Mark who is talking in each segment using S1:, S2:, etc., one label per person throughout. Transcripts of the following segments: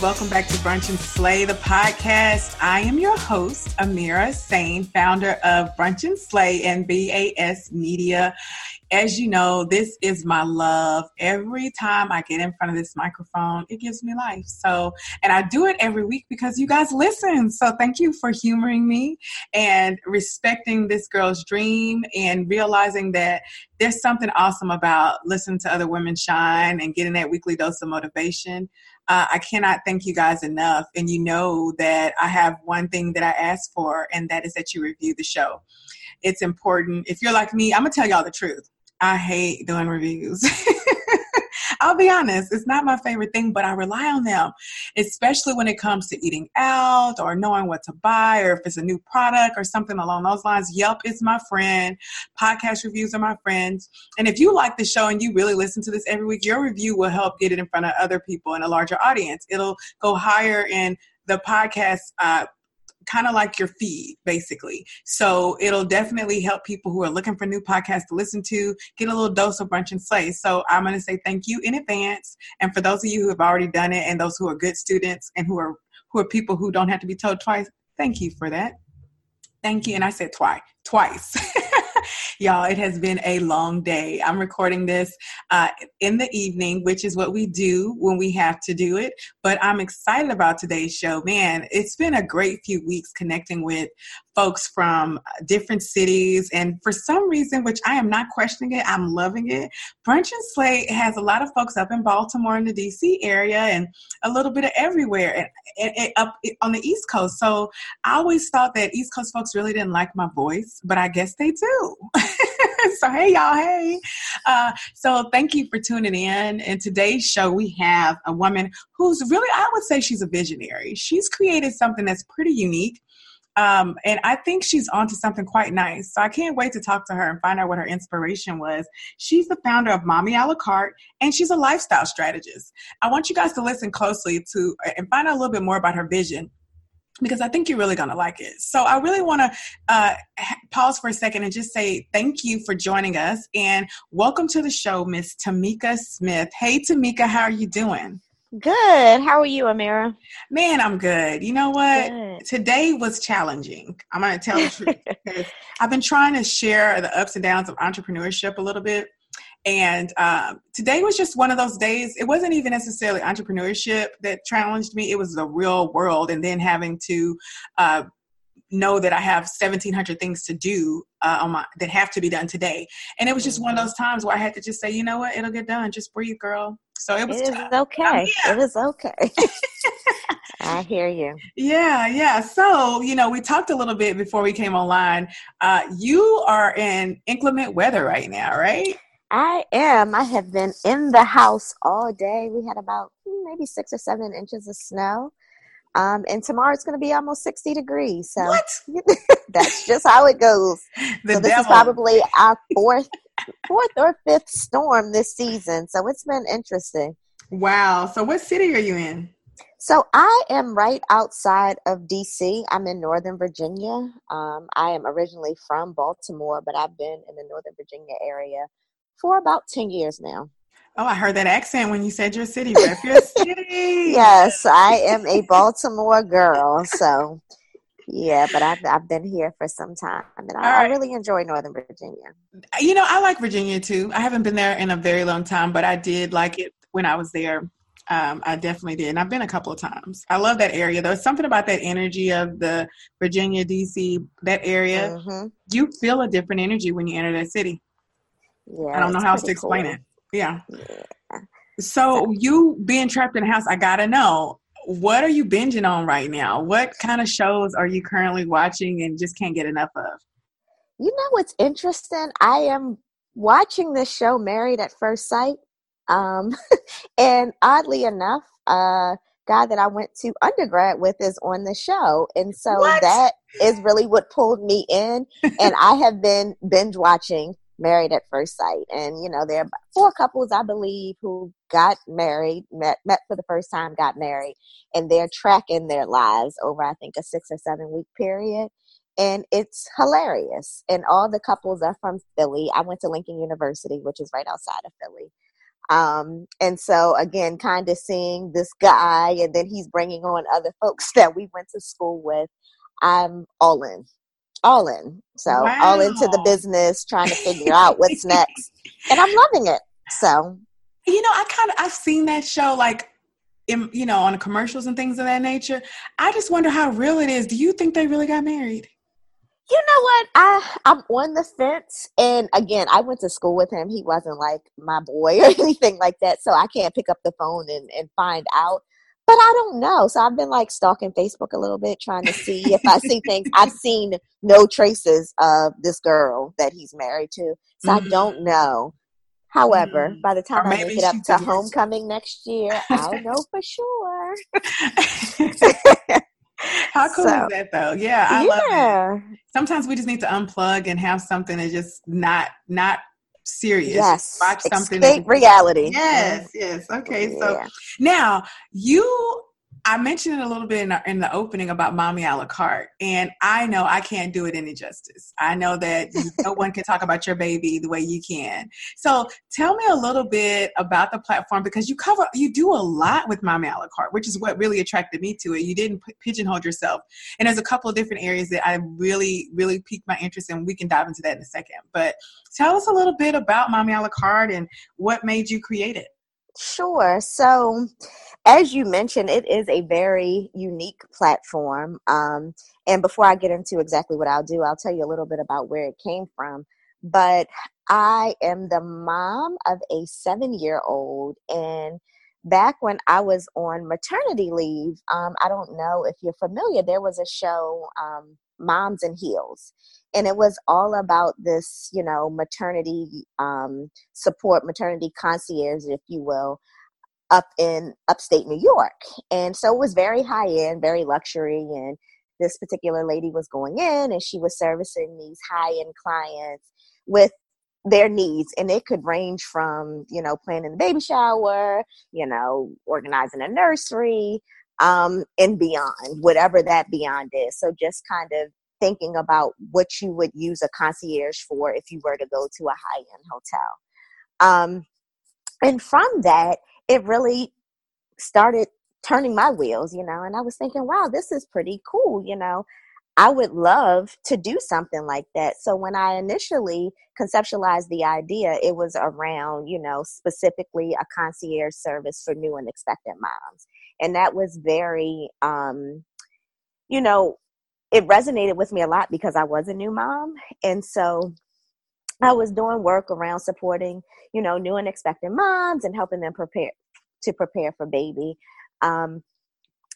S1: Welcome back to Brunch and Slay, the podcast. I am your host, Amira Sane, founder of Brunch and Slay and BAS Media. As you know, this is my love. Every time I get in front of this microphone, it gives me life. So, and I do it every week because you guys listen. So, thank you for humoring me and respecting this girl's dream and realizing that there's something awesome about listening to other women shine and getting that weekly dose of motivation. Uh, I cannot thank you guys enough. And you know that I have one thing that I ask for, and that is that you review the show. It's important. If you're like me, I'm going to tell y'all the truth. I hate doing reviews. I'll be honest, it's not my favorite thing, but I rely on them, especially when it comes to eating out or knowing what to buy or if it's a new product or something along those lines. Yelp is my friend. Podcast reviews are my friends. And if you like the show and you really listen to this every week, your review will help get it in front of other people and a larger audience. It'll go higher in the podcast uh, kind of like your feed, basically. So it'll definitely help people who are looking for new podcasts to listen to get a little dose of brunch and slay. So I'm going to say thank you in advance. And for those of you who have already done it, and those who are good students and who are who are people who don't have to be told twice, thank you for that. Thank you. And I said twice, twice. Y'all, it has been a long day. I'm recording this uh, in the evening, which is what we do when we have to do it. But I'm excited about today's show. Man, it's been a great few weeks connecting with folks from different cities. And for some reason, which I am not questioning it, I'm loving it. Brunch and Slay has a lot of folks up in Baltimore in the DC area and a little bit of everywhere and, and, and up on the East Coast. So I always thought that East Coast folks really didn't like my voice, but I guess they do. so hey y'all hey uh, so thank you for tuning in in today's show we have a woman who's really i would say she's a visionary she's created something that's pretty unique um, and I think she's onto something quite nice. So I can't wait to talk to her and find out what her inspiration was. She's the founder of Mommy a la carte, and she's a lifestyle strategist. I want you guys to listen closely to and find out a little bit more about her vision because I think you're really going to like it. So I really want to uh, pause for a second and just say thank you for joining us and welcome to the show, Miss Tamika Smith. Hey, Tamika, how are you doing?
S2: Good. How are you, Amira?
S1: Man, I'm good. You know what? Good. Today was challenging. I'm going to tell the truth. I've been trying to share the ups and downs of entrepreneurship a little bit. And um, today was just one of those days. It wasn't even necessarily entrepreneurship that challenged me, it was the real world. And then having to uh, know that I have 1700 things to do uh, on my that have to be done today. And it was just one of mm-hmm. those times where I had to just say, you know what, it'll get done. Just breathe, girl. So it was
S2: it okay. It was okay. I hear you.
S1: Yeah, yeah. So, you know, we talked a little bit before we came online. Uh, you are in inclement weather right now, right?
S2: I am. I have been in the house all day. We had about hmm, maybe six or seven inches of snow. Um, and tomorrow it's going to be almost 60 degrees. So that's just how it goes. The so this devil. is probably our fourth, fourth or fifth storm this season. So it's been interesting.
S1: Wow. So what city are you in?
S2: So I am right outside of DC. I'm in Northern Virginia. Um, I am originally from Baltimore, but I've been in the Northern Virginia area for about 10 years now.
S1: Oh, I heard that accent when you said your city. Rep your city.
S2: yes, I am a Baltimore girl. So, yeah, but I've, I've been here for some time and I, right. I, really enjoy Northern Virginia.
S1: You know, I like Virginia too. I haven't been there in a very long time, but I did like it when I was there. Um, I definitely did. And I've been a couple of times. I love that area. There's something about that energy of the Virginia, DC, that area. Mm-hmm. You feel a different energy when you enter that city. Yeah, I don't know how else to explain cool. it. Yeah. yeah. So you being trapped in the house, I gotta know what are you binging on right now? What kind of shows are you currently watching and just can't get enough of?
S2: You know what's interesting? I am watching this show, Married at First Sight. Um, and oddly enough, uh, guy that I went to undergrad with is on the show. And so what? that is really what pulled me in. and I have been binge watching Married at First Sight. And, you know, there are four couples, I believe, who got married, met, met for the first time, got married, and they're tracking their lives over, I think, a six or seven week period. And it's hilarious. And all the couples are from Philly. I went to Lincoln University, which is right outside of Philly. Um, and so again, kind of seeing this guy, and then he's bringing on other folks that we went to school with. I'm all in, all in. So wow. all into the business, trying to figure out what's next, and I'm loving it. So,
S1: you know, I kind of I've seen that show like. In, you know, on commercials and things of that nature. I just wonder how real it is. Do you think they really got married?
S2: you know what? I I'm on the fence, and again, I went to school with him. He wasn't like my boy or anything like that, so I can't pick up the phone and and find out. But I don't know. So I've been like stalking Facebook a little bit, trying to see if I see things. I've seen no traces of this girl that he's married to, so mm-hmm. I don't know. However, mm-hmm. by the time I make it up to homecoming next year, I'll know for sure.
S1: How cool so, is that though? Yeah, I yeah. love it. Sometimes we just need to unplug and have something and just not not serious.
S2: Yes. Watch something. Escape reality.
S1: Yes, mm-hmm. yes. Okay. Yeah. So now you I mentioned it a little bit in, in, the opening about mommy a la carte, and I know I can't do it any justice. I know that no one can talk about your baby the way you can. So tell me a little bit about the platform because you cover, you do a lot with mommy a la carte, which is what really attracted me to it. You didn't pigeonhole yourself, and there's a couple of different areas that I really, really piqued my interest in. We can dive into that in a second, but tell us a little bit about mommy a la carte and what made you create it.
S2: Sure. So, as you mentioned, it is a very unique platform. Um, and before I get into exactly what I'll do, I'll tell you a little bit about where it came from. But I am the mom of a seven year old. And back when I was on maternity leave, um, I don't know if you're familiar, there was a show, um, Moms in Heels. And it was all about this you know maternity um, support maternity concierge if you will up in upstate new york. And so it was very high end very luxury and this particular lady was going in and she was servicing these high end clients with their needs. And it could range from you know planning the baby shower you know organizing a nursery um, and beyond whatever that beyond is so just kind of thinking about what you would use a concierge for if you were to go to a high end hotel. Um, and from that, it really started turning my wheels, you know, and I was thinking, wow, this is pretty cool, you know. I would love to do something like that. So when I initially conceptualized the idea, it was around, you know, specifically a concierge service for new and expectant moms. And that was very um, you know, it resonated with me a lot because I was a new mom. And so I was doing work around supporting, you know, new and expectant moms and helping them prepare to prepare for baby. Um,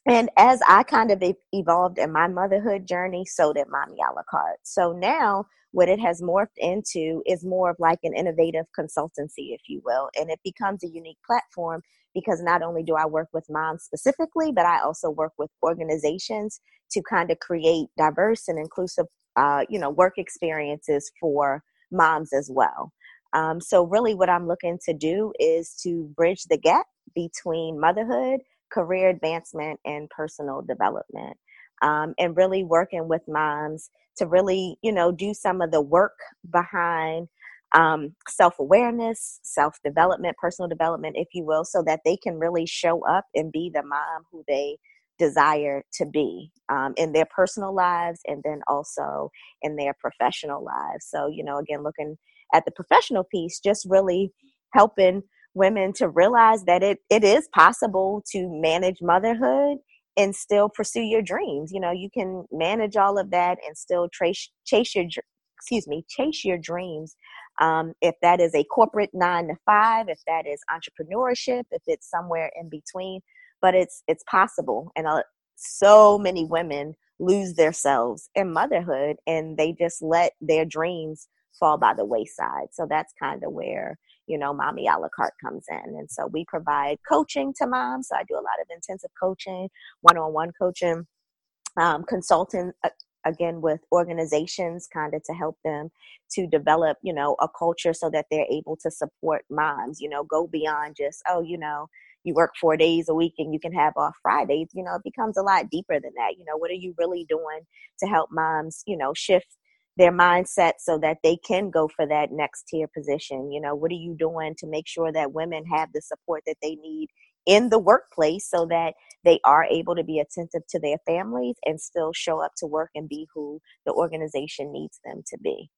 S2: and as I kind of evolved in my motherhood journey, so did Mommy a la carte. So now what it has morphed into is more of like an innovative consultancy, if you will. And it becomes a unique platform because not only do I work with moms specifically, but I also work with organizations to kind of create diverse and inclusive, uh, you know, work experiences for moms as well. Um, so really what I'm looking to do is to bridge the gap between motherhood, career advancement, and personal development. Um, and really working with moms to really, you know, do some of the work behind um, self awareness, self development, personal development, if you will, so that they can really show up and be the mom who they desire to be um, in their personal lives and then also in their professional lives. So, you know, again, looking at the professional piece, just really helping women to realize that it, it is possible to manage motherhood and still pursue your dreams. You know, you can manage all of that and still trace, chase your excuse me, chase your dreams. Um, if that is a corporate nine to five, if that is entrepreneurship, if it's somewhere in between, but it's it's possible. And uh, so many women lose themselves in motherhood, and they just let their dreams fall by the wayside. So that's kind of where you know, mommy a la carte comes in. And so we provide coaching to moms. So I do a lot of intensive coaching, one on one coaching, um, consulting. Uh, again with organizations kind of to help them to develop you know a culture so that they're able to support moms you know go beyond just oh you know you work four days a week and you can have off Fridays, you know, it becomes a lot deeper than that. You know, what are you really doing to help moms, you know, shift their mindset so that they can go for that next tier position? You know, what are you doing to make sure that women have the support that they need in the workplace so that they are able to be attentive to their families and still show up to work and be who the organization needs them to be?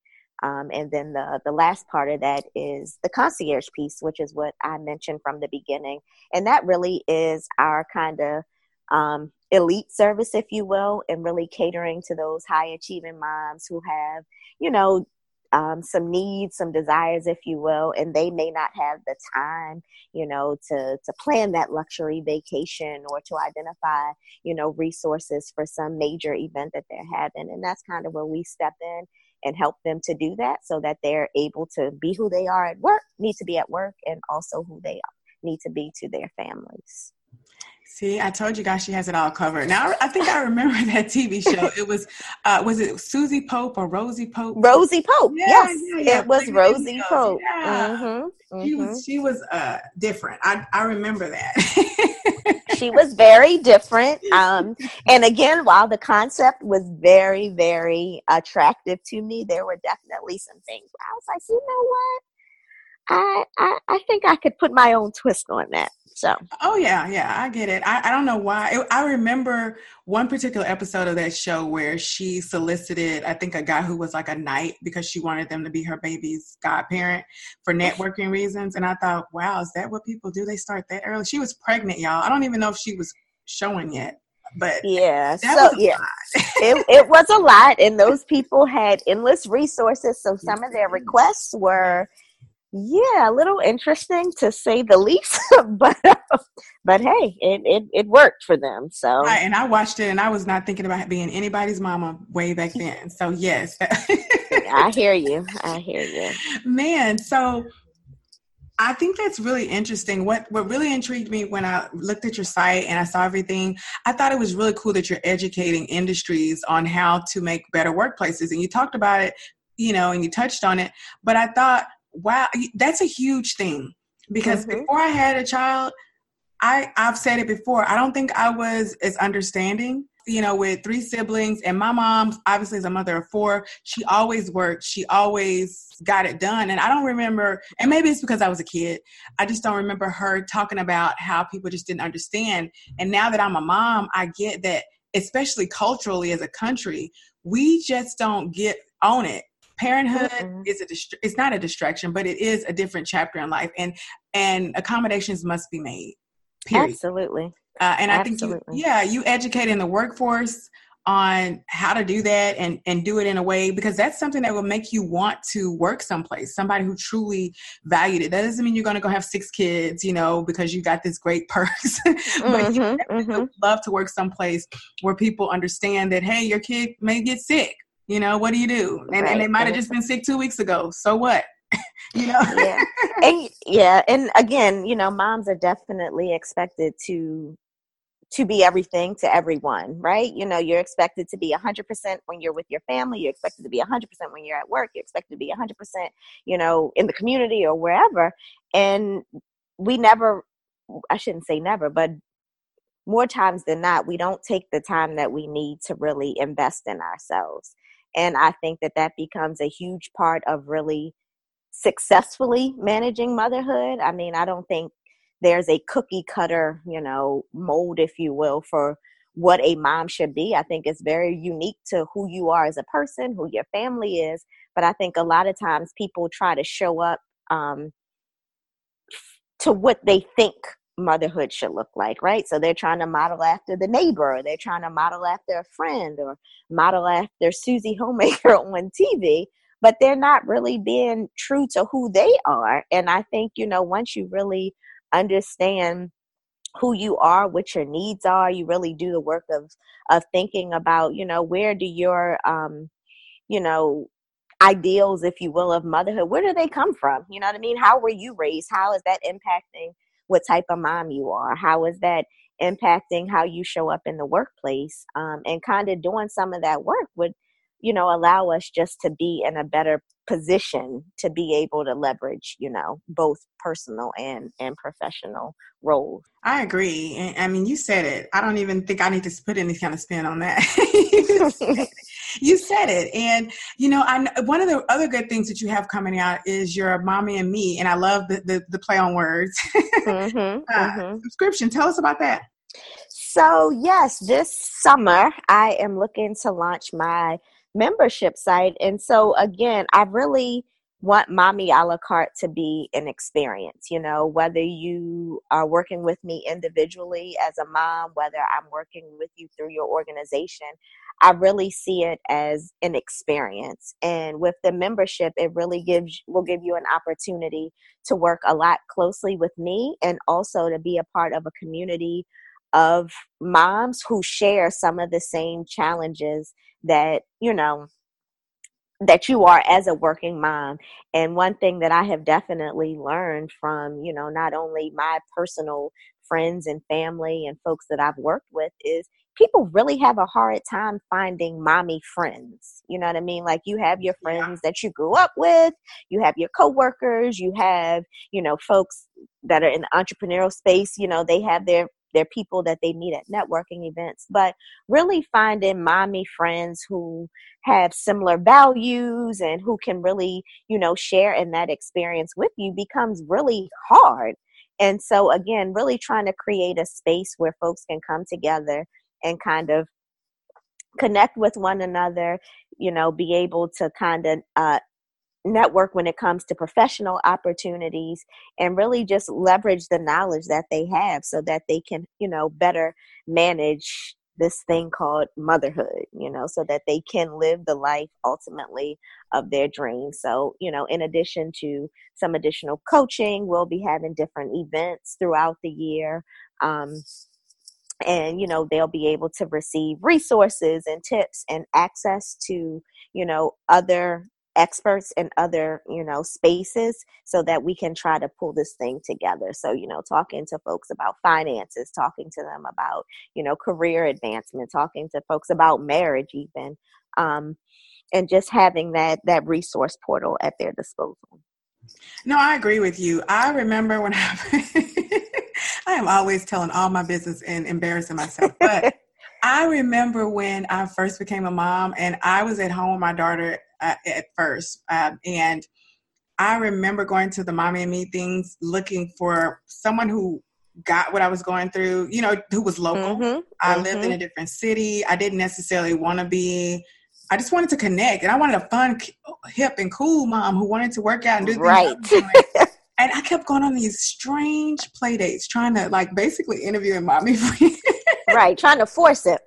S2: Um, and then the, the last part of that is the concierge piece, which is what I mentioned from the beginning. And that really is our kind of um, elite service, if you will, and really catering to those high achieving moms who have, you know, um, some needs, some desires, if you will, and they may not have the time, you know, to to plan that luxury vacation or to identify, you know, resources for some major event that they're having, and that's kind of where we step in and help them to do that so that they're able to be who they are at work, need to be at work, and also who they need to be to their families.
S1: See, I told you guys she has it all covered. Now I think I remember that TV show. It was uh was it Susie Pope or Rosie Pope?
S2: Rosie Pope. Yeah, yes. Yeah, yeah. It was Rosie Pope. Yeah.
S1: Mm-hmm. She was mm-hmm. she was uh different. I I remember that.
S2: she was very different. Um and again, while the concept was very, very attractive to me, there were definitely some things where I was like, you know what? I, I, I think I could put my own twist on that. So.
S1: Oh yeah, yeah, I get it. I, I don't know why. It, I remember one particular episode of that show where she solicited, I think, a guy who was like a knight because she wanted them to be her baby's godparent for networking reasons. And I thought, wow, is that what people do? They start that early. She was pregnant, y'all. I don't even know if she was showing yet but
S2: yeah so yeah it, it was a lot and those people had endless resources so some of their requests were yeah, a little interesting to say the least, but um, but hey, it, it it worked for them. So
S1: right, and I watched it, and I was not thinking about being anybody's mama way back then. So yes,
S2: I hear you. I hear you,
S1: man. So I think that's really interesting. What what really intrigued me when I looked at your site and I saw everything, I thought it was really cool that you're educating industries on how to make better workplaces. And you talked about it, you know, and you touched on it. But I thought wow, that's a huge thing because mm-hmm. before I had a child, I I've said it before. I don't think I was as understanding. You know, with three siblings, and my mom obviously is a mother of four. She always worked. She always got it done. And I don't remember, and maybe it's because I was a kid. I just don't remember her talking about how people just didn't understand. And now that I'm a mom, I get that, especially culturally as a country, we just don't get on it parenthood mm-hmm. is a dist- it's not a distraction but it is a different chapter in life and and accommodations must be made
S2: period. absolutely
S1: uh, and absolutely. i think you, yeah you educate in the workforce on how to do that and and do it in a way because that's something that will make you want to work someplace somebody who truly valued it that doesn't mean you're going to go have six kids you know because you got this great perks but mm-hmm, you mm-hmm. love to work someplace where people understand that hey your kid may get sick you know, what do you do? And, right. and they might have just been sick two weeks ago. So what? you know?
S2: yeah. And yeah. And again, you know, moms are definitely expected to to be everything to everyone, right? You know, you're expected to be 100% when you're with your family, you're expected to be 100% when you're at work, you're expected to be 100%, you know, in the community or wherever. And we never I shouldn't say never, but more times than not, we don't take the time that we need to really invest in ourselves. And I think that that becomes a huge part of really successfully managing motherhood. I mean, I don't think there's a cookie cutter, you know, mold, if you will, for what a mom should be. I think it's very unique to who you are as a person, who your family is. But I think a lot of times people try to show up um, to what they think motherhood should look like, right? So they're trying to model after the neighbor, or they're trying to model after a friend, or model after Susie Homemaker on TV, but they're not really being true to who they are. And I think, you know, once you really understand who you are, what your needs are, you really do the work of of thinking about, you know, where do your um, you know, ideals, if you will, of motherhood, where do they come from? You know what I mean? How were you raised? How is that impacting what type of mom you are? How is that impacting how you show up in the workplace? Um, and kind of doing some of that work would, you know, allow us just to be in a better position to be able to leverage you know both personal and and professional roles.
S1: I agree i mean you said it. I don't even think i need to put any kind of spin on that. You said it. And you know i one of the other good things that you have coming out is your mommy and me and i love the the, the play on words. Mm-hmm, uh, mm-hmm. subscription tell us about that.
S2: So yes this summer i am looking to launch my membership site. And so again, I really want mommy a la carte to be an experience you know whether you are working with me individually as a mom whether i'm working with you through your organization i really see it as an experience and with the membership it really gives will give you an opportunity to work a lot closely with me and also to be a part of a community of moms who share some of the same challenges that you know that you are as a working mom. And one thing that i have definitely learned from you know not only my personal friends and family and folks that i've worked with is people really have a hard time finding mommy friends. You know what i mean? Like you have your friends that you grew up with you have your coworkers you have you know folks that are in the entrepreneurial space you know they have their they're people that they meet at networking events, but really finding mommy friends who have similar values and who can really, you know, share in that experience with you becomes really hard. And so, again, really trying to create a space where folks can come together and kind of connect with one another, you know, be able to kind of uh, network when it comes to professional opportunities and really just leverage the knowledge that they have so that they can you know better manage this thing called motherhood you know so that they can live the life ultimately of their dreams so you know in addition to some additional coaching we'll be having different events throughout the year um, and you know they'll be able to receive resources and tips and access to you know other experts in other you know spaces so that we can try to pull this thing together. So you know talking to folks about finances talking to them about you know career advancement talking to folks about marriage even um, and just having that that resource portal at their disposal.
S1: No i agree with you. I remember when i i am always telling all my business and embarrassing myself but I remember when I first became a mom and I was at home with my daughter uh, at first. Um, and I remember going to the mommy and me things looking for someone who got what I was going through, you know, who was local. Mm-hmm, I mm-hmm. lived in a different city. I didn't necessarily want to be, I just wanted to connect. And I wanted a fun, hip, and cool mom who wanted to work out and do things. right. and I kept going on these strange play dates, trying to like basically interviewing mommy.
S2: right, trying to force it.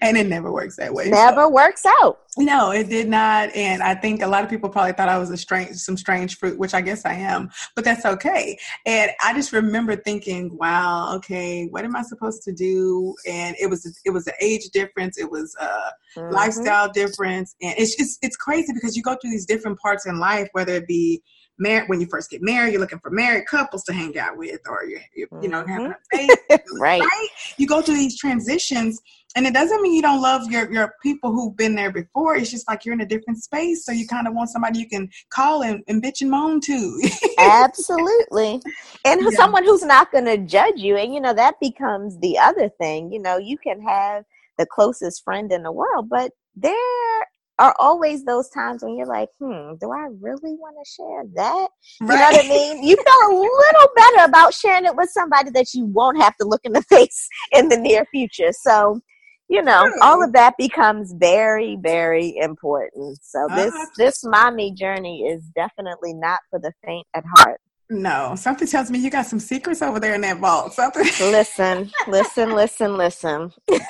S1: And it never works that way.
S2: Never so. works out.
S1: No, it did not. And I think a lot of people probably thought I was a strange, some strange fruit, which I guess I am, but that's okay. And I just remember thinking, wow, okay, what am I supposed to do? And it was, it was an age difference. It was a mm-hmm. lifestyle difference. And it's just, it's crazy because you go through these different parts in life, whether it be married when you first get married you're looking for married couples to hang out with or you're, you're you know having a date
S2: right. right
S1: you go through these transitions and it doesn't mean you don't love your, your people who've been there before. It's just like you're in a different space. So you kind of want somebody you can call and, and bitch and moan to.
S2: Absolutely. And yeah. someone who's not going to judge you. And, you know, that becomes the other thing. You know, you can have the closest friend in the world, but there are always those times when you're like, hmm, do I really want to share that? You right. know what I mean? You feel a little better about sharing it with somebody that you won't have to look in the face in the near future. So you know all of that becomes very very important. So this uh, this mommy journey is definitely not for the faint at heart.
S1: No something tells me you got some secrets over there in that vault. Something
S2: listen listen listen listen.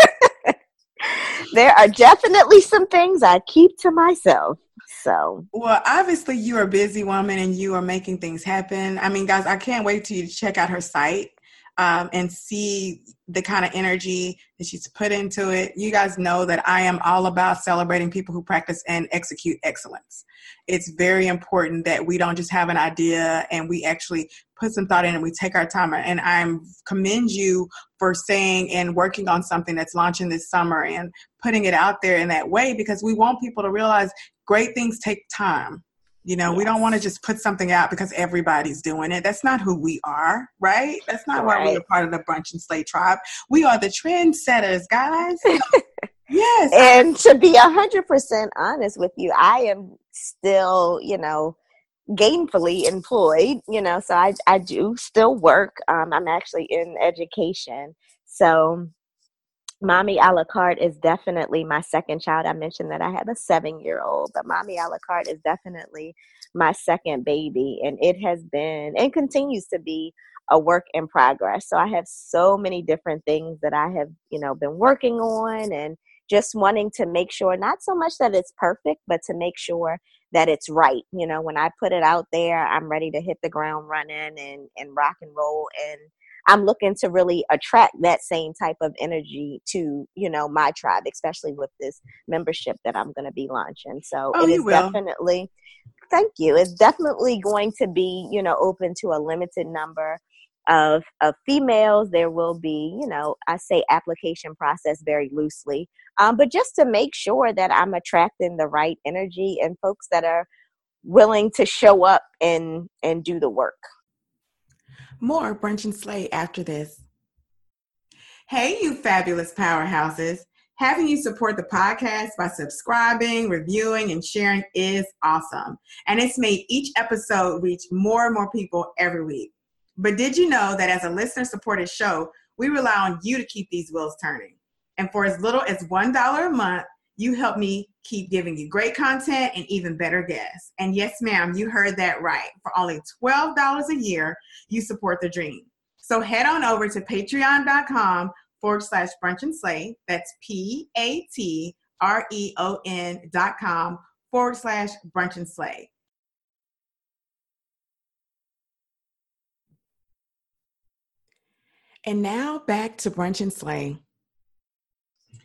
S2: There are definitely some things i keep to myself so.
S1: Well obviously you're a busy woman and you are making things happen. I mean guys i can't wait to you check out her site um, and see the kind of energy that she's put into it. You guys know that I am all about celebrating people who practice and execute excellence. It's very important that we don't just have an idea and we actually put some thought in and we take our time. And I commend you for saying and working on something that's launching this summer and putting it out there in that way because we want people to realize great things take time you know, yes. we don't want to just put something out because everybody's doing it. That's not who we are, right? That's not right. why we're part of the Brunch and Slay tribe. We are the trendsetters, guys. yes.
S2: And to be a hundred percent honest with you, I am still, you know, gainfully employed. You know, so I I do still work. Um, I'm actually in education, so Mommy a la carte is definitely my second child. I mentioned that I have a seven year old, but Mommy a la carte is definitely my second baby. And it has been and continues to be a work in progress. So I have so many different things that I have, you know, been working on and just wanting to make sure, not so much that it's perfect, but to make sure that it's right. You know, when I put it out there, I'm ready to hit the ground running and, and rock and roll and I'm looking to really attract that same type of energy to, you know, my tribe, especially with this membership that I'm going to be launching. So
S1: oh,
S2: it
S1: is
S2: definitely, thank you. It's definitely going to be, you know, open to a limited number of of females there will be you know i say application process very loosely um, but just to make sure that i'm attracting the right energy and folks that are willing to show up and and do the work
S1: more Brunch and Slay after this. Hey, you fabulous powerhouses. Having you support the podcast by subscribing, reviewing, and sharing is awesome. And it's made each episode reach more and more people every week. But did you know that as a listener supported show, we rely on you to keep these wheels turning? And for as little as $1 a month, you help me keep giving you great content and even better guests. And yes, ma'am, you heard that right. For only $12 a year, you support the dream. So head on over to patreon.com forward slash brunch and slay. That's P A T R E O N dot com forward slash brunch and slay. And now back to brunch and slay.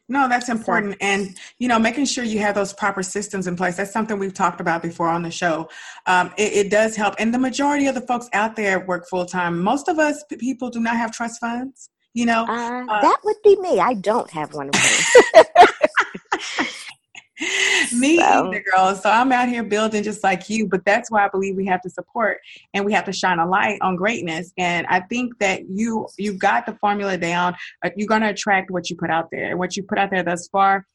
S1: No, that's important. And, you know, making sure you have those proper systems in place. That's something we've talked about before on the show. Um, it, it, does help. And the majority of the folks out there work full time. Most of us people do not have trust funds, you know.
S2: Uh, uh, that would be me. I don't have one of those.
S1: Me so. either, girl. So I'm out here building just like you, but that's why I believe we have to support and we have to shine a light on greatness. And I think that you you've got the formula down. Uh, you're going to attract what you put out there, and what you put out there thus far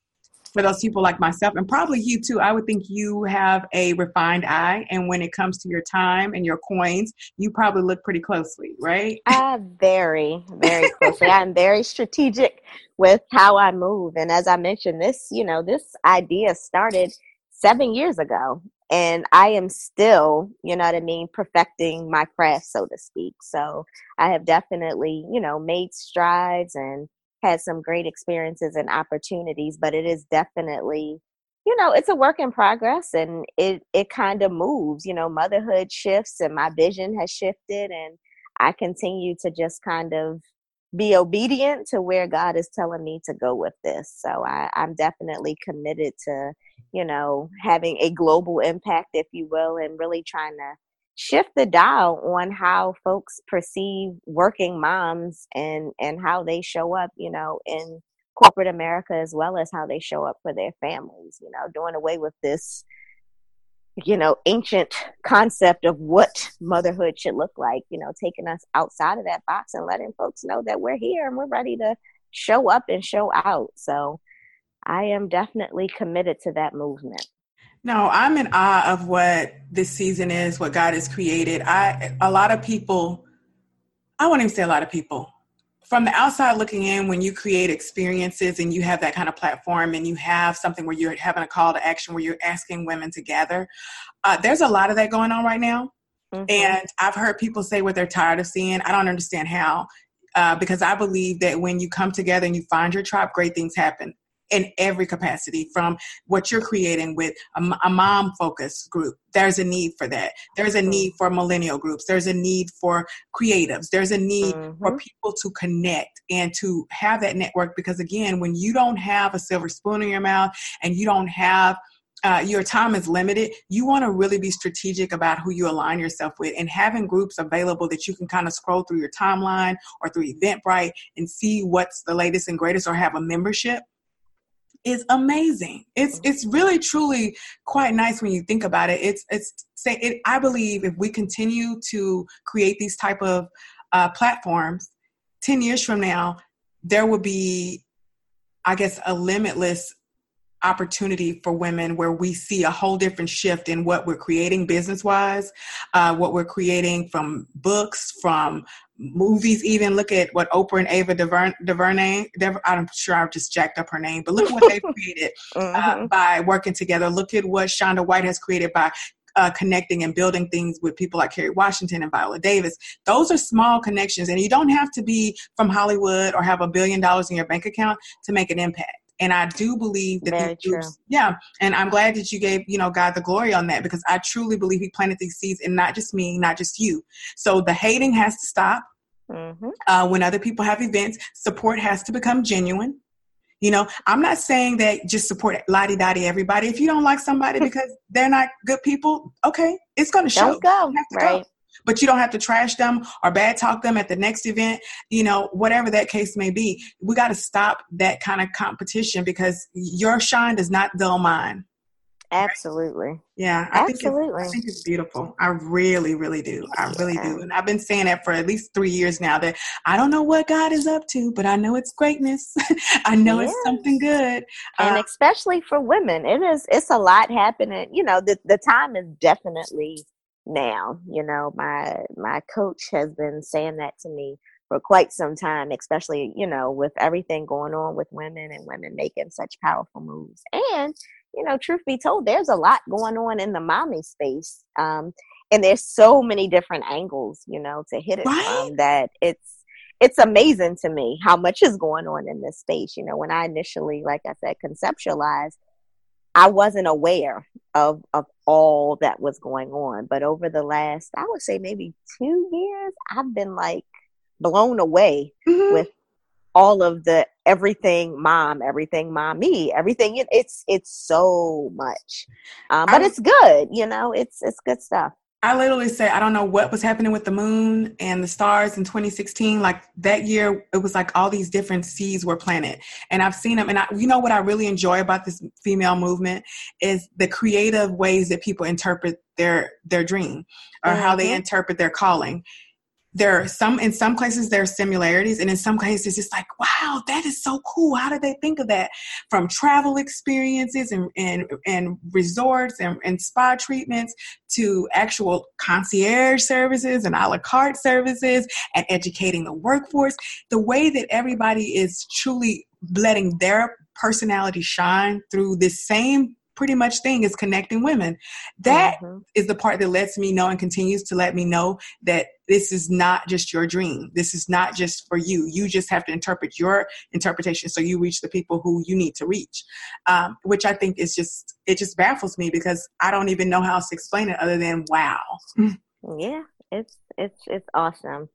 S1: for those people like myself and probably you too. I would think you have a refined eye and when it comes to your time and your coins you probably look pretty closely right?
S2: Uh, very very closely. I'm very strategic with how i move and as i mentioned this you know this idea started seven years ago and i am still you know what i mean perfecting my craft so to speak. So i have definitely you know made strides and had some great experiences and opportunities, but it is definitely, you know, it's a work in progress and it it kind of moves. You know, motherhood shifts and my vision has shifted and I continue to just kind of be obedient to where God is telling me to go with this. So I, I'm definitely committed to, you know, having a global impact, if you will, and really trying to shift the dial on how folks perceive working moms and and how they show up you know in corporate america as well as how they show up for their families you know doing away with this you know ancient concept of what motherhood should look like you know taking us outside of that box and letting folks know that we're here and we're ready to show up and show out. So i am definitely committed to that movement
S1: no, I'm in awe of what this season is, what God has created. I a lot of people, I won't even say a lot of people. From the outside looking in, when you create experiences and you have that kind of platform and you have something where you're having a call to action where you're asking women to gather, uh, there's a lot of that going on right now. Mm-hmm. And I've heard people say what they're tired of seeing. I don't understand how, uh, because I believe that when you come together and you find your tribe, great things happen in every capacity from what you're creating with a, a mom focused group there's a need for that there's a mm-hmm. need for millennial groups there's a need for creatives there's a need mm-hmm. for people to connect and to have that network because again when you don't have a silver spoon in your mouth and you don't have uh, your time is limited, you want to really be strategic about who you align yourself with and having groups available that you can kind of scroll through your timeline or through Eventbrite and see what's the latest and greatest or have a membership is amazing. It's it's really truly quite nice when you think about it. It's it's say it, I believe if we continue to create these type of uh, platforms, ten years from now, there will be, I guess, a limitless opportunity for women where we see a whole different shift in what we're creating business wise, uh, what we're creating from books, from movies, even look at what Oprah and Ava DuVern- DuVernay, I'm sure I've just jacked up her name, but look at what they've created uh, mm-hmm. uh, by working together. Look at what Shonda White has created by uh, connecting and building things with people like Kerry Washington and Viola Davis. Those are small connections, and you don't have to be from Hollywood or have a billion dollars in your bank account to make an impact. And I do believe that
S2: Very
S1: these groups, yeah. And I'm glad that you gave, you know, God the glory on that because I truly believe He planted these seeds and not just me, not just you. So the hating has to stop. Mm-hmm. Uh, when other people have events, support has to become genuine. You know, I'm not saying that just support lottie dottie everybody. If you don't like somebody because they're not good people, okay, it's going to show.
S2: Go. Right. Go
S1: but you don't have to trash them or bad talk them at the next event you know whatever that case may be we got to stop that kind of competition because your shine does not dull mine
S2: Absolutely.
S1: Yeah, I Absolutely. think, I think it's beautiful. I really, really do. I really yeah. do. And I've been saying that for at least three years now that I don't know what God is up to, but I know it's greatness. I know yes. it's something good.
S2: And uh, especially for women, it is, it's a lot happening. You know, the, the time is definitely now. You know, my my coach has been saying that to me for quite some time, especially, you know, with everything going on with women and women making such powerful moves. And, you know, truth be told, there's a lot going on in the mommy space. Um, and there's so many different angles, you know, to hit it right? from that it's it's amazing to me how much is going on in this space. You know, when I initially, like I said, conceptualized I wasn't aware of of all that was going on. But over the last, I would say maybe two years, I've been like blown away mm-hmm. with all of the everything mom everything mommy everything it's it's so much um, but I, it's good you know it's it's good stuff
S1: I literally say I don't know what was happening with the moon and the stars in 2016. Like that year, it was like all these different seeds were planted, and I've seen them. And I, you know what I really enjoy about this female movement is the creative ways that people interpret their their dream or mm-hmm. how they mm-hmm. interpret their calling there are some in some places there are similarities and in some cases it's like wow that is so cool how did they think of that from travel experiences and and, and resorts and, and spa treatments to actual concierge services and a la carte services and educating the workforce the way that everybody is truly letting their personality shine through this same pretty much thing is connecting women. That mm-hmm. is the part that lets me know and continues to let me know that this is not just your dream. This is not just for you. You just have to interpret your interpretation so you reach the people who you need to reach. Um, which I think is just it just baffles me because I don't even know how else to explain it other than wow.
S2: yeah, it's it's it's awesome.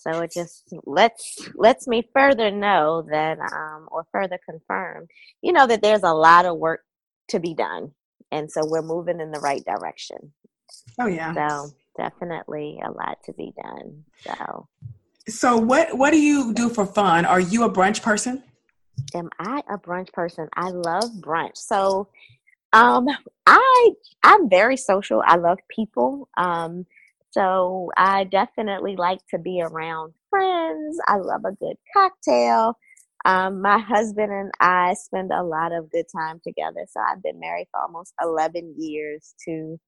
S2: So it just lets lets me further know that um or further confirm, you know, that there's a lot of work to be done. And so we're moving in the right direction.
S1: Oh yeah.
S2: So definitely a lot to be done. So
S1: So what what do you do for fun? Are you a brunch person?
S2: Am I a brunch person? I love brunch. So um I I'm very social. I love people. Um so I definitely like to be around friends. I love a good cocktail. Um, my husband and I spend a lot of good time together. So I've been married for almost 11 years to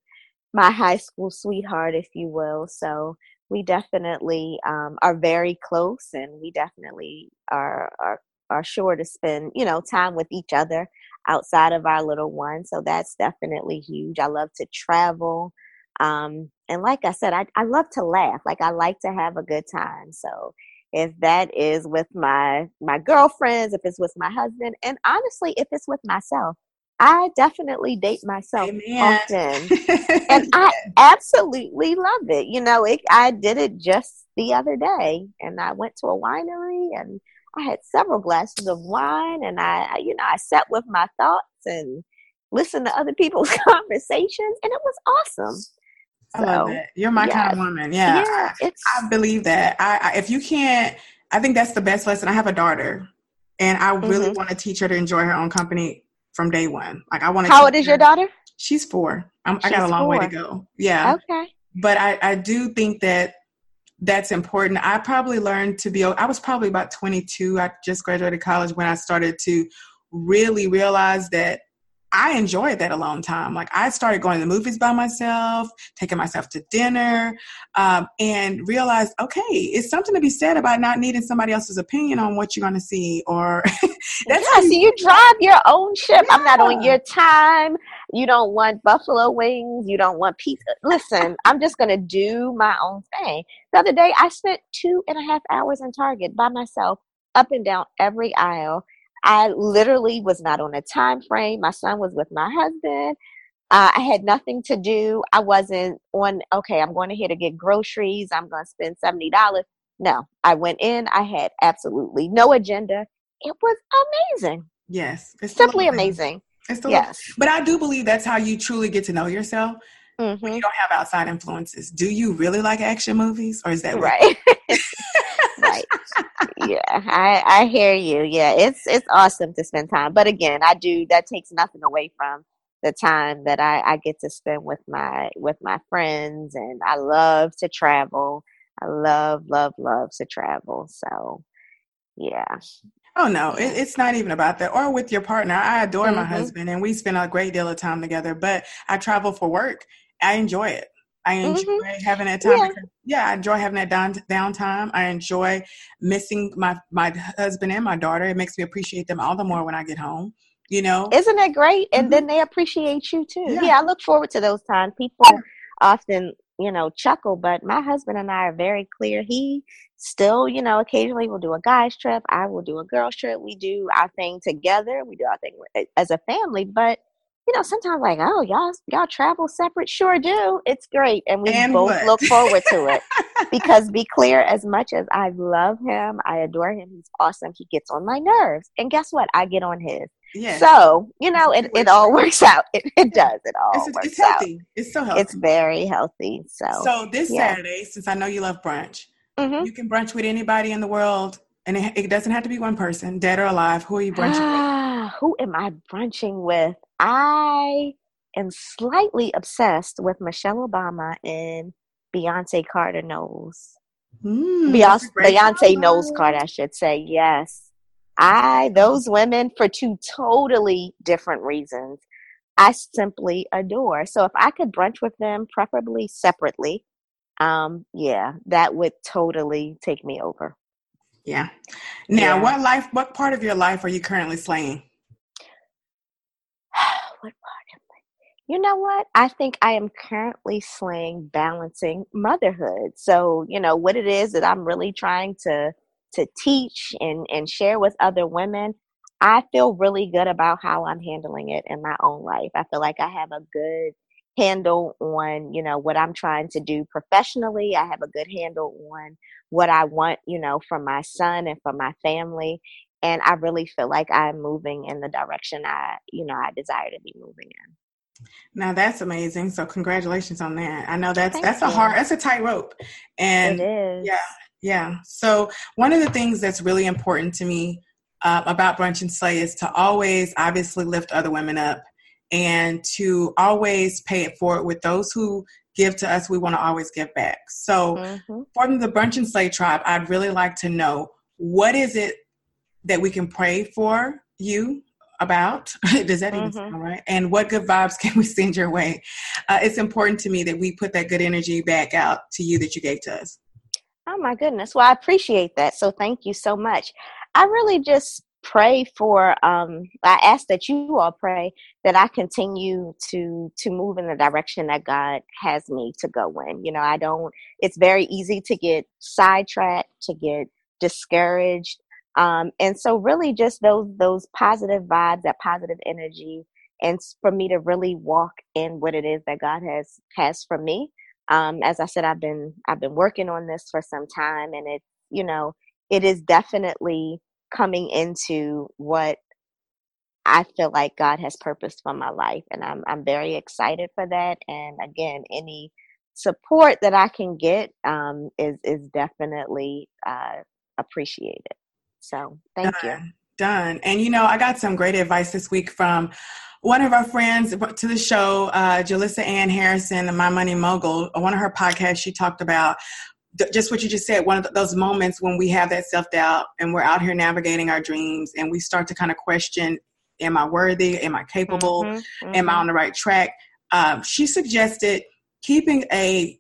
S2: my high school sweetheart, if you will. So we definitely um, are very close and we definitely are, are, are sure to spend, you know, time with each other outside of our little one. So that's definitely huge. I love to travel. Um, and like I said, I, I love to laugh. Like I like to have a good time. So if that is with my my girlfriends, if it's with my husband, and honestly, if it's with myself. I definitely date myself Amen. often, and I absolutely love it. You know, it, I did it just the other day, and I went to a winery, and I had several glasses of wine, and I, you know, I sat with my thoughts and listened to other people's conversations, and it was awesome.
S1: I love it. You're my yes. kind of woman. Yeah, yeah it's, I, believe that. I, I, if you can't, I think that's the best lesson. I have a daughter, and I really mm-hmm. want to teach her to enjoy her own company from day one. Like I want to.
S2: How old is your daughter?
S1: She's 4 She's i got a long four. way to go. Yeah.
S2: Okay.
S1: But I, I do think that that's important. I probably learned to be. I was probably about 22. I just graduated college when I started to really realize that I enjoyed that alone time. Like I started going to the movies by myself, taking myself to dinner, um, and realized, okay, it's something to be said about not needing somebody else's opinion on what you're going to see. Or
S2: that's yeah, so you drive your own ship. Yeah. I'm not on your time. You don't want buffalo wings. You don't want pizza. Listen, I'm just going to do my own thing. The other day, I spent two and a half hours in Target by myself, up and down every aisle I literally was not on a time frame. My son was with my husband. Uh, I had nothing to do. I wasn't on, okay, I'm going to here to get groceries. I'm going to spend $70. No, I went in. I had absolutely no agenda. It was amazing.
S1: Yes.
S2: It's simply amazing.
S1: It's yes. But I do believe that's how you truly get to know yourself mm-hmm. you don't have outside influences. Do you really like action movies or is that
S2: right? right. Yeah, I I hear you. Yeah, it's it's awesome to spend time. But again, I do that takes nothing away from the time that I, I get to spend with my with my friends and I love to travel. I love, love, love to travel. So yeah.
S1: Oh no, it, it's not even about that. Or with your partner. I adore mm-hmm. my husband and we spend a great deal of time together, but I travel for work. I enjoy it. I enjoy mm-hmm. having that time. Yeah. yeah, I enjoy having that down downtime. I enjoy missing my my husband and my daughter. It makes me appreciate them all the more when I get home. You know,
S2: isn't it great? And mm-hmm. then they appreciate you too. Yeah. yeah. I look forward to those times. People often, you know, chuckle, but my husband and I are very clear. He still, you know, occasionally will do a guy's trip. I will do a girl's trip. We do our thing together. We do our thing as a family, but you know, sometimes like, oh, y'all y'all travel separate. Sure do. It's great. And we and both what? look forward to it. because be clear, as much as I love him, I adore him, he's awesome. He gets on my nerves. And guess what? I get on his. Yes. So, you know, it, it all works out. It, it does. It all it's, works
S1: it's healthy. Out. It's so healthy.
S2: It's very healthy. So
S1: So this yeah. Saturday, since I know you love brunch, mm-hmm. you can brunch with anybody in the world. And it, it, doesn't have to be one person, dead or alive. Who are you brunching with?
S2: Who am I brunching with? I am slightly obsessed with Michelle Obama and Beyonce Carter Knowles. Mm, Beyonce, Beyonce Knowles Carter, I should say. Yes. I, those women, for two totally different reasons, I simply adore. So if I could brunch with them, preferably separately, um, yeah, that would totally take me over.
S1: Yeah. Now, yeah. what life, what part of your life are you currently slaying?
S2: what part am I? You know what? I think I am currently slaying balancing motherhood. So, you know, what it is that I'm really trying to to teach and and share with other women, I feel really good about how I'm handling it in my own life. I feel like I have a good handle on, you know, what I'm trying to do professionally. I have a good handle on what I want, you know, from my son and from my family and I really feel like I'm moving in the direction I, you know, I desire to be moving in.
S1: Now that's amazing. So congratulations on that. I know that's Thank that's you. a hard that's a tight rope. And yeah, yeah. So one of the things that's really important to me uh, about brunch and slay is to always obviously lift other women up and to always pay it forward with those who give to us we want to always give back so mm-hmm. from the brunch and slay tribe i'd really like to know what is it that we can pray for you about. Does that even mm-hmm. sound right? And what good vibes can we send your way? Uh, it's important to me that we put that good energy back out to you that you gave to us.
S2: Oh my goodness. Well, I appreciate that. So thank you so much. I really just pray for um I ask that you all pray that I continue to to move in the direction that God has me to go in. You know, I don't it's very easy to get sidetracked, to get discouraged. Um, and so really just those those positive vibes, that positive energy, and for me to really walk in what it is that God has has for me. Um, as I said, I've been I've been working on this for some time, and it you know it is definitely coming into what I feel like God has purposed for my life, and I'm I'm very excited for that. And again, any support that I can get um, is is definitely uh, appreciated. So thank
S1: Done.
S2: you.
S1: Done. And you know, I got some great advice this week from one of our friends to the show, uh, Jalissa Ann Harrison, the My Money Mogul. One of her podcasts, she talked about just what you just said. One of those moments when we have that self doubt and we're out here navigating our dreams, and we start to kind of question: Am I worthy? Am I capable? Mm-hmm, mm-hmm. Am I mm-hmm. on the right track? Uh, she suggested keeping a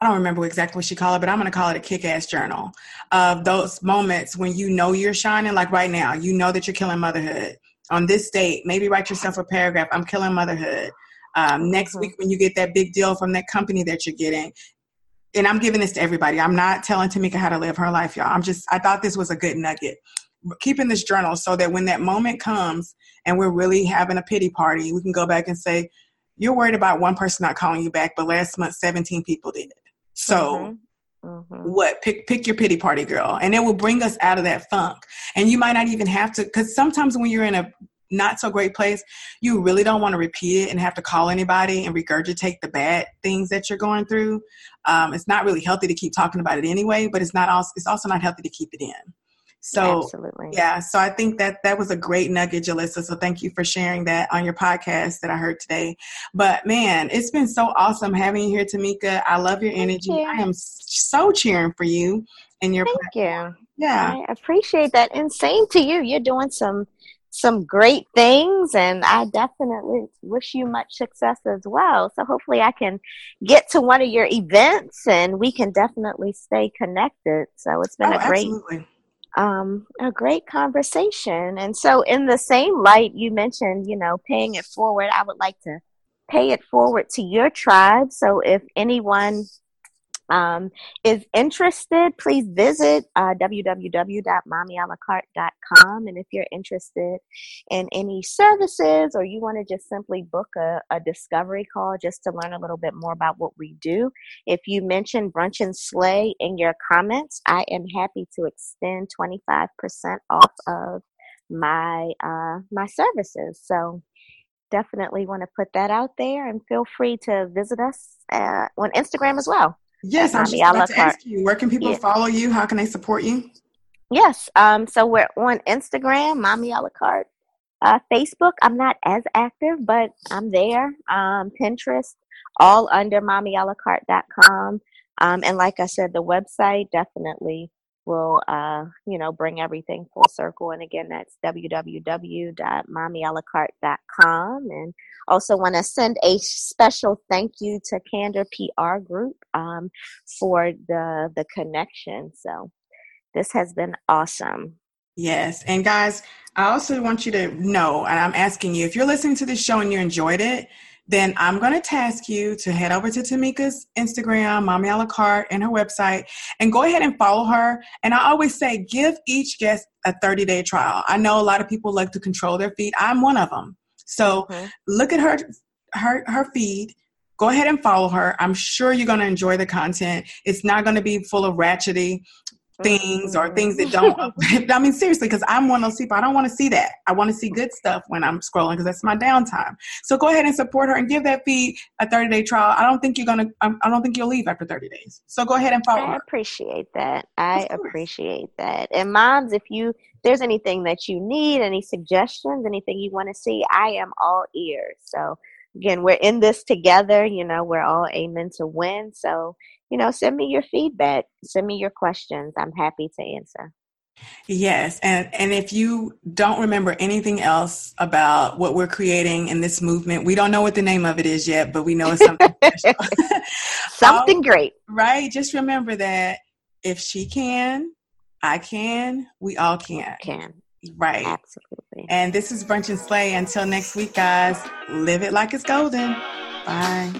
S1: I don't remember exactly what she called it, but I'm going to call it a kick ass journal of those moments when you know you're shining, like right now, you know that you're killing motherhood. On this date, maybe write yourself a paragraph I'm killing motherhood. Um, next mm-hmm. week, when you get that big deal from that company that you're getting, and I'm giving this to everybody. I'm not telling Tamika how to live her life, y'all. I'm just, I thought this was a good nugget. Keeping this journal so that when that moment comes and we're really having a pity party, we can go back and say, You're worried about one person not calling you back, but last month 17 people did. So mm-hmm. Mm-hmm. what pick pick your pity party girl and it will bring us out of that funk and you might not even have to because sometimes when you're in a not so great place you really don't want to repeat it and have to call anybody and regurgitate the bad things that you're going through um, it's not really healthy to keep talking about it anyway but it's not also it's also not healthy to keep it in so Absolutely. yeah, so I think that that was a great nugget, Jalissa. So thank you for sharing that on your podcast that I heard today. But man, it's been so awesome having you here, Tamika. I love your energy. You. I am so cheering for you and your
S2: Thank you. Yeah. I appreciate that. And same to you. You're doing some some great things and I definitely wish you much success as well. So hopefully I can get to one of your events and we can definitely stay connected. So it's been oh, a great absolutely um, a great conversation. And so, in the same light, you mentioned, you know, paying it forward. I would like to pay it forward to your tribe. So, if anyone um, is interested, please visit uh. And if you're interested in any services or you want to just simply book a, a discovery call just to learn a little bit more about what we do, if you mention Brunch and Slay in your comments, I am happy to extend 25% off of my uh, my services. So definitely want to put that out there and feel free to visit us uh, on Instagram as well.
S1: Yes, I was just about to ask you, where can people yeah. follow you? How can they support you?
S2: Yes, um, so we're on Instagram, Mommy a la carte. Uh, Facebook, I'm not as active, but I'm there. Um, Pinterest, all under mommyalacarte.com. Um, and like I said, the website definitely will, uh, you know, bring everything full circle. And again, that's www.mommyalacarte.com. And also want to send a special thank you to Candor PR Group um, for the the connection. So this has been awesome.
S1: Yes, and guys, I also want you to know, and I'm asking you, if you're listening to this show and you enjoyed it, then I'm going to task you to head over to Tamika's Instagram, Mommy a la carte, and her website, and go ahead and follow her. And I always say, give each guest a 30 day trial. I know a lot of people like to control their feed. I'm one of them. So mm-hmm. look at her, her, her feed. Go ahead and follow her. I'm sure you're going to enjoy the content. It's not going to be full of ratchety things or things that don't mm-hmm. i mean seriously because i'm one of those people i don't want to see that. I want to see good stuff when i'm scrolling because that's my downtime. So go ahead and support her and give that feed a 30 day trial. I don't think you're gonna i don't think you'll leave after 30 days. So go ahead and follow
S2: i
S1: her.
S2: appreciate that. I appreciate that. And moms if you there's anything that you need any suggestions anything you want to see i am all ears. So again we're in this together you know we're all aiming to win. So you know, send me your feedback, send me your questions. I'm happy to answer.
S1: Yes, and and if you don't remember anything else about what we're creating in this movement, we don't know what the name of it is yet, but we know it's something special.
S2: something um, great.
S1: Right? Just remember that if she can, I can, we all can.
S2: Can.
S1: Right.
S2: Absolutely.
S1: And this is Brunch and Slay. Until next week, guys, live it like it's golden. Bye.